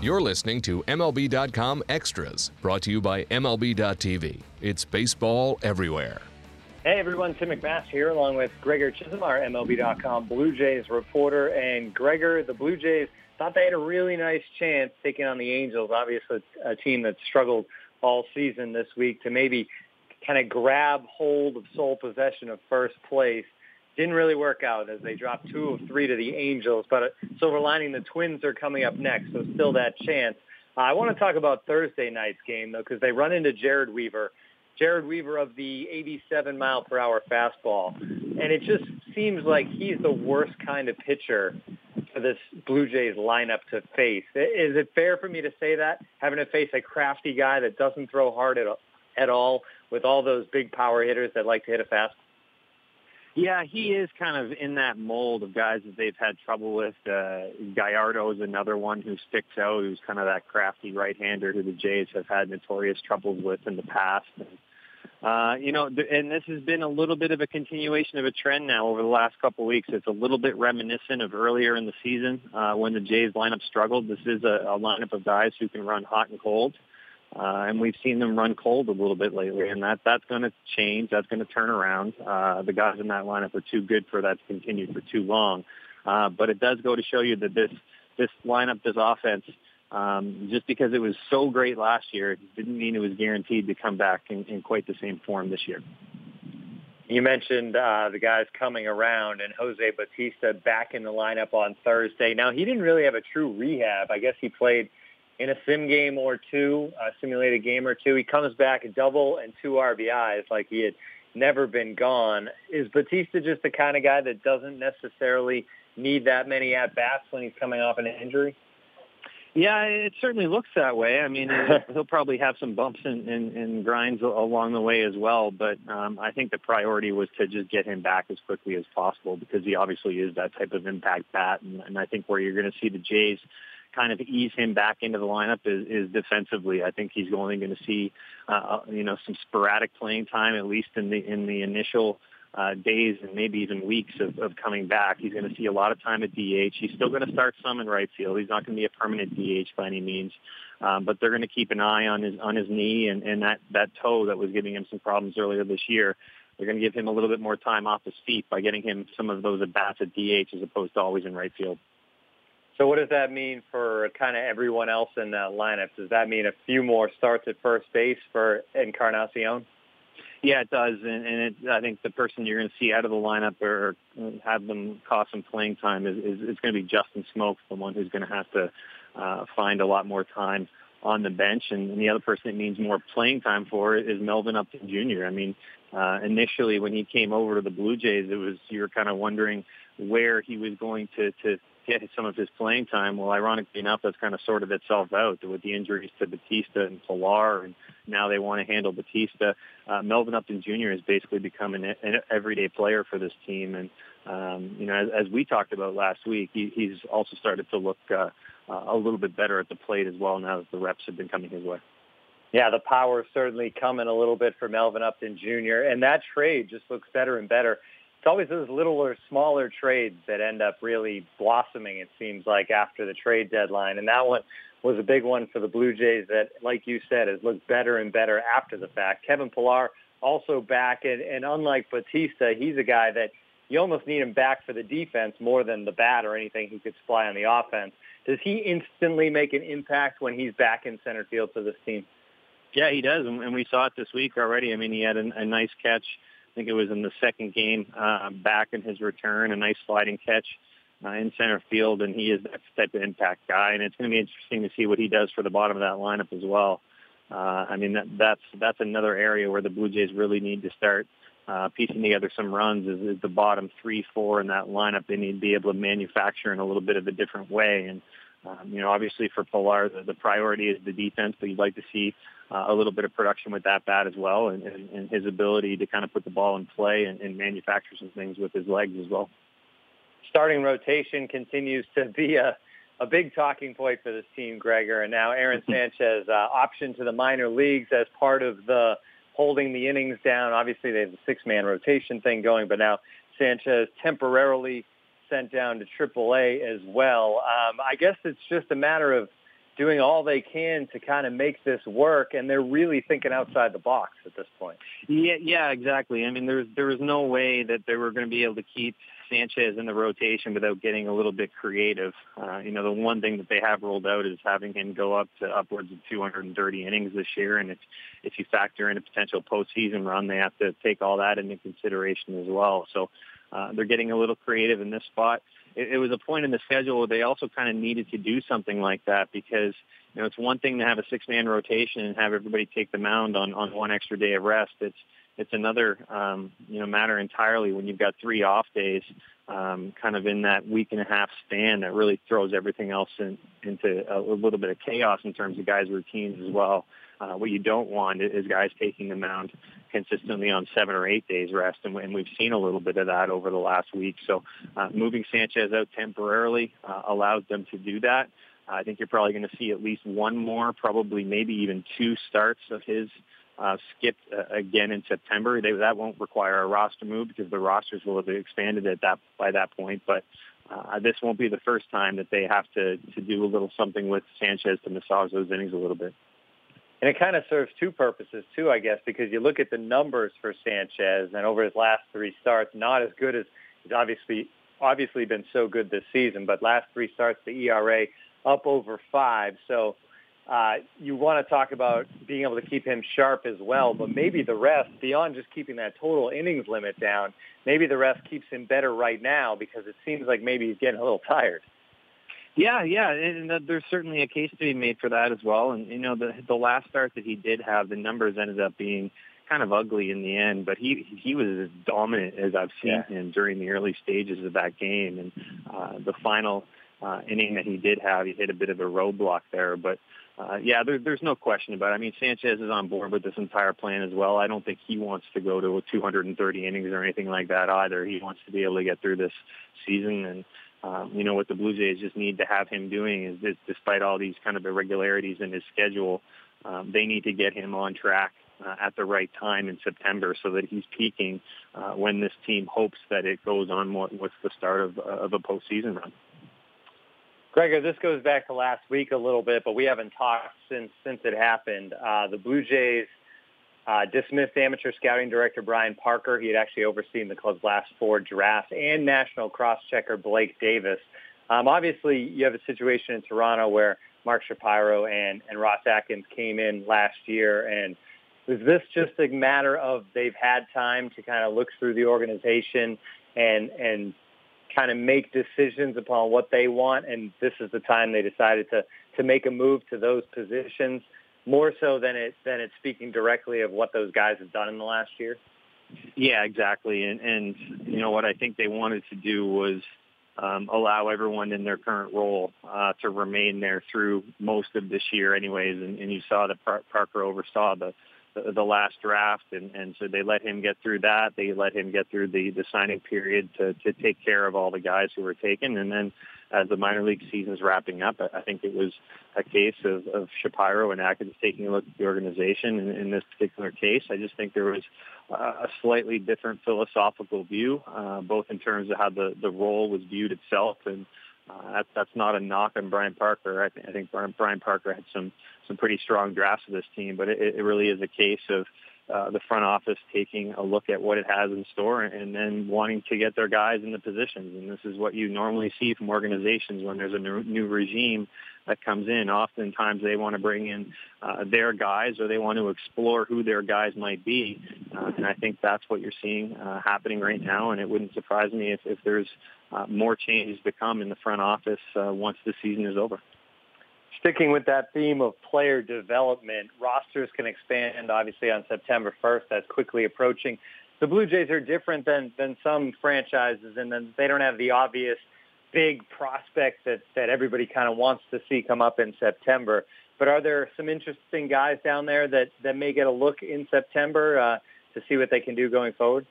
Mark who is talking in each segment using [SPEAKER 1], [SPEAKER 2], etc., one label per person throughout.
[SPEAKER 1] You're listening to MLB.com Extras, brought to you by MLB.tv. It's baseball everywhere.
[SPEAKER 2] Hey everyone, Tim McMaster here along with Gregor Chisholm, our MLB.com Blue Jays reporter. And Gregor, the Blue Jays thought they had a really nice chance taking on the Angels, obviously a team that struggled all season this week to maybe kind of grab hold of sole possession of first place. Didn't really work out as they dropped two of three to the Angels, but uh, silver lining, the Twins are coming up next, so still that chance. Uh, I want to talk about Thursday night's game, though, because they run into Jered Weaver. Jered Weaver of the 87 mile per hour fastball. And it just seems like he's the worst kind of pitcher for this Blue Jays lineup to face. Is it fair for me to say that, having to face a crafty guy that doesn't throw hard at, at all with all those big power hitters that like to hit a fast?
[SPEAKER 3] Yeah, he is kind of in that mold of guys that they've had trouble with. Uh, Gallardo is another one who sticks out, who's kind of that crafty right-hander who the Jays have had notorious troubles with in the past. And, uh, you know, and this has been a little bit of a continuation of a trend now over the last couple of weeks. It's a little bit reminiscent of earlier in the season uh, when the Jays lineup struggled. This is a, a lineup of guys who can run hot and cold. Uh, and we've seen them run cold a little bit lately, and that that's going to change. That's going to turn around. Uh, the guys in that lineup are too good for that to continue for too long. Uh, but it does go to show you that this this lineup, this offense, um, just because it was so great last year, didn't mean it was guaranteed to come back in, in quite the same form this year.
[SPEAKER 2] You mentioned uh, the guys coming around and Jose Bautista back in the lineup on Thursday. Now, he didn't really have a true rehab. I guess he played in a sim game or two, a simulated game or two. He comes back a double and two RBIs like he had never been gone. Is Bautista just the kind of guy that doesn't necessarily need that many at-bats when he's coming off an injury?
[SPEAKER 3] Yeah, it certainly looks that way. I mean, he'll probably have some bumps and, and, and grinds along the way as well. But um, I think the priority was to just get him back as quickly as possible because he obviously is that type of impact bat. And, and I think where you're going to see the Jays kind of ease him back into the lineup is, is defensively. I think he's only going to see, uh, uh, you know, some sporadic playing time at least in the in the initial uh, days and maybe even weeks of, of coming back. He's going to see a lot of time at DH. He's still going to start some in right field. He's not going to be a permanent DH by any means, um, but they're going to keep an eye on his on his knee and, and that that toe that was giving him some problems earlier this year. They're going to give him a little bit more time off his feet by getting him some of those at bats at DH as opposed to always in right field.
[SPEAKER 2] So what does that mean for kind of everyone else in that lineup? Does that mean a few more starts at first base for Encarnacion?
[SPEAKER 3] Yeah, it does, and, and it, I think the person you're going to see out of the lineup or have them cost some playing time is, is, is going to be Justin Smoak, the one who's going to have to uh, find a lot more time on the bench, and, and the other person it means more playing time for is Melvin Upton Jr. I mean, uh, initially when he came over to the Blue Jays, it was you were kind of wondering where he was going to to get some of his playing time. Well, ironically enough, that's kind of sorted itself out with the injuries to Bautista and Pillar, and now they want to handle Bautista. Uh, Melvin Upton Jr. has basically become an, an everyday player for this team, and um, you know, as, as we talked about last week, he, he's also started to look uh, uh, a little bit better at the plate as well now that the reps have been coming his way.
[SPEAKER 2] Yeah, the power is certainly coming a little bit for Melvin Upton Jr. And that trade just looks better and better always those littler, smaller trades that end up really blossoming, it seems like, after the trade deadline. And that one was a big one for the Blue Jays that, like you said, has looked better and better after the fact. Kevin Pillar also back, and, and unlike Bautista, he's a guy that you almost need him back for the defense more than the bat or anything he could supply on the offense. Does he instantly make an impact when he's back in center field for this team?
[SPEAKER 3] Yeah, he does, and we saw it this week already. I mean, he had a, a nice catch think it was in the second game uh, back in his return, a nice sliding catch uh, in center field, and he is that type of impact guy. And it's going to be interesting to see what he does for the bottom of that lineup as well. Uh, I mean, that, that's that's another area where the Blue Jays really need to start uh, piecing together some runs. Is, is the bottom three, four in that lineup? They need to be able to manufacture in a little bit of a different way. And um, you know, obviously for Pillar, the, the priority is the defense, but you'd like to see uh, a little bit of production with that bat as well, and, and, and his ability to kind of put the ball in play and, and manufacture some things with his legs as well.
[SPEAKER 2] Starting rotation continues to be a, a big talking point for this team, Gregor. And now Aaron Sanchez uh, optioned to the minor leagues as part of the holding the innings down. Obviously, they have the six-man rotation thing going, but now Sanchez temporarily sent down to AAA as well. Um, I guess it's just a matter of doing all they can to kind of make this work, and they're really thinking outside the box at this point.
[SPEAKER 3] Yeah, yeah, exactly. I mean, there's there was no way that they were going to be able to keep Sanchez in the rotation without getting a little bit creative. Uh, you know, the one thing that they have rolled out is having him go up to upwards of 230 innings this year, and if if you factor in a potential postseason run, they have to take all that into consideration as well. So uh, they're getting a little creative in this spot. It, it was a point in the schedule where they also kind of needed to do something like that because you know it's one thing to have a six-man rotation and have everybody take the mound on on one extra day of rest. It's it's another um, you know matter entirely when you've got three off days, um, kind of in that week and a half span that really throws everything else in, into a, a little bit of chaos in terms of guys' routines as well. Uh, what you don't want is guys taking the mound consistently on seven or eight days rest, and, we've seen a little bit of that over the last week. So uh, moving Sanchez out temporarily uh, allows them to do that. I think you're probably going to see at least one more, probably maybe even two starts of his uh, skipped uh, again in September. They, that won't require a roster move because the rosters will have expanded at that by that point. But uh, this won't be the first time that they have to to do a little something with Sanchez to massage those innings a little bit.
[SPEAKER 2] And it kind of serves two purposes too, I guess, because you look at the numbers for Sanchez, and over his last three starts, not as good as he's obviously obviously been so good this season, but last three starts, the ERA up over five. So uh, you want to talk about being able to keep him sharp as well, but maybe the rest, beyond just keeping that total innings limit down, maybe the rest keeps him better right now because it seems like maybe he's getting a little tired.
[SPEAKER 3] Yeah, yeah, and there's certainly a case to be made for that as well. And you know, the the last start that he did have, the numbers ended up being kind of ugly in the end, but he he was as dominant as I've seen yeah. him during the early stages of that game. And uh, the final uh, inning that he did have, he hit a bit of a roadblock there, but uh, yeah, there, there's no question about it. I mean, Sanchez is on board with this entire plan as well. I don't think he wants to go to a 230 innings or anything like that either. He wants to be able to get through this season. And, um, you know, what the Blue Jays just need to have him doing is, is despite all these kind of irregularities in his schedule, um, they need to get him on track uh, at the right time in September so that he's peaking uh, when this team hopes that it goes on what's the start of, uh, of a postseason run.
[SPEAKER 2] Gregor, this goes back to last week a little bit, but we haven't talked since since it happened. Uh, the Blue Jays uh, dismissed amateur scouting director Brian Parker. He had actually overseen the club's last four drafts and national cross-checker Blake Davis. Um, obviously, you have a situation in Toronto where Mark Shapiro and, and Ross Atkins came in last year. And was this just a matter of they've had time to kind of look through the organization and, and kind of make decisions upon what they want, and this is the time they decided to to make a move to those positions more so than it than it's speaking directly of what those guys have done in the last year.
[SPEAKER 3] Yeah, exactly. And and you know what I think they wanted to do was um, allow everyone in their current role uh, to remain there through most of this year, anyways. And, and you saw that Parker oversaw the the, last draft, and, and so they let him get through that. They let him get through the, the signing period to, to take care of all the guys who were taken, and then as the minor league season is wrapping up, I think it was a case of, of Shapiro and Atkins taking a look at the organization. In, in this particular case, I just think there was a slightly different philosophical view, uh, both in terms of how the, the role was viewed itself and uh, that, that's not a knock on Brian Parker. I, th- I think Brian Parker had some some pretty strong drafts of this team, but it, it really is a case of uh, the front office taking a look at what it has in store and then wanting to get their guys in the positions. And this is what you normally see from organizations when there's a new, new regime that comes in. Oftentimes they want to bring in uh, their guys or they want to explore who their guys might be. Uh, and I think that's what you're seeing uh, happening right now. And it wouldn't surprise me if, if there's uh, more changes to come in the front office uh, once the season is over.
[SPEAKER 2] Sticking with that theme of player development, rosters can expand obviously on September 1st. That's quickly approaching. The Blue Jays are different than, than some franchises in that they don't have the obvious big prospect that, that everybody kind of wants to see come up in September. But are there some interesting guys down there that, that may get a look in September uh, to see what they can do going forward?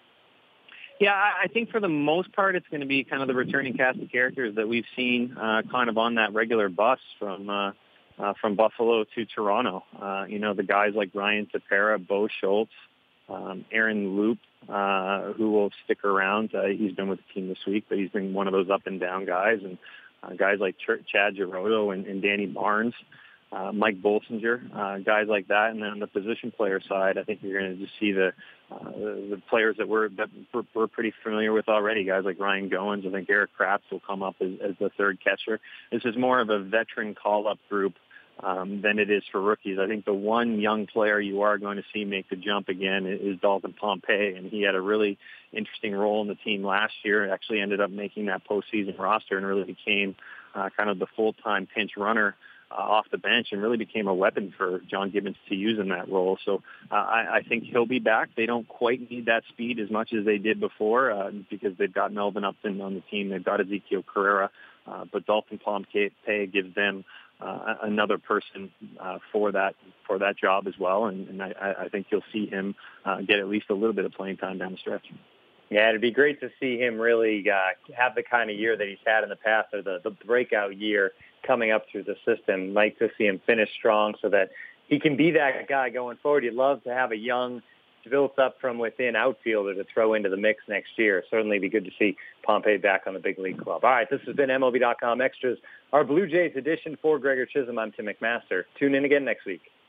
[SPEAKER 3] Yeah, I think for the most part, it's going to be kind of the returning cast of characters that we've seen uh, kind of on that regular bus from uh, uh, from Buffalo to Toronto. Uh, you know, the guys like Ryan Tepera, Bo Schultz, um, Aaron Loup, uh, who will stick around. Uh, he's been with the team this week, but he's been one of those up and down guys, and uh, guys like Ch- Chad Girodo and, and Danny Barnes. Mike Bolsinger, uh, guys like that. And then on the position player side, I think you're going to just see the uh, the, players that we're that we're, we're pretty familiar with already. Guys like Ryan Goins. I think Erik Kratz will come up as, as the third catcher. This is more of a veteran call-up group um, than it is for rookies. I think the one young player you are going to see make the jump again is Dalton Pompey, and he had a really interesting role in the team last year. Actually, ended up making that postseason roster and really became uh, kind of the full-time pinch runner uh, off the bench and really became a weapon for John Gibbons to use in that role. So uh, I, I think he'll be back. They don't quite need that speed as much as they did before uh, because they've got Melvin Upton on the team. They've got Ezekiel Carrera. Uh, but Dalton Pompey gives them uh, another person uh, for that for that job as well, and, and I, I think you'll see him uh, get at least a little bit of playing time down the stretch.
[SPEAKER 2] Yeah, it'd be great to see him really uh, have the kind of year that he's had in the past, or the, the breakout year coming up through the system. Like to see him finish strong so that he can be that guy going forward. You'd love to have a young, built up from within outfielder to throw into the mix next year. Certainly be good to see Pompey back on the big league club. All right, this has been MLB.com Extras, our Blue Jays edition for Gregor Chisholm. I'm Tim McMaster. Tune in again next week.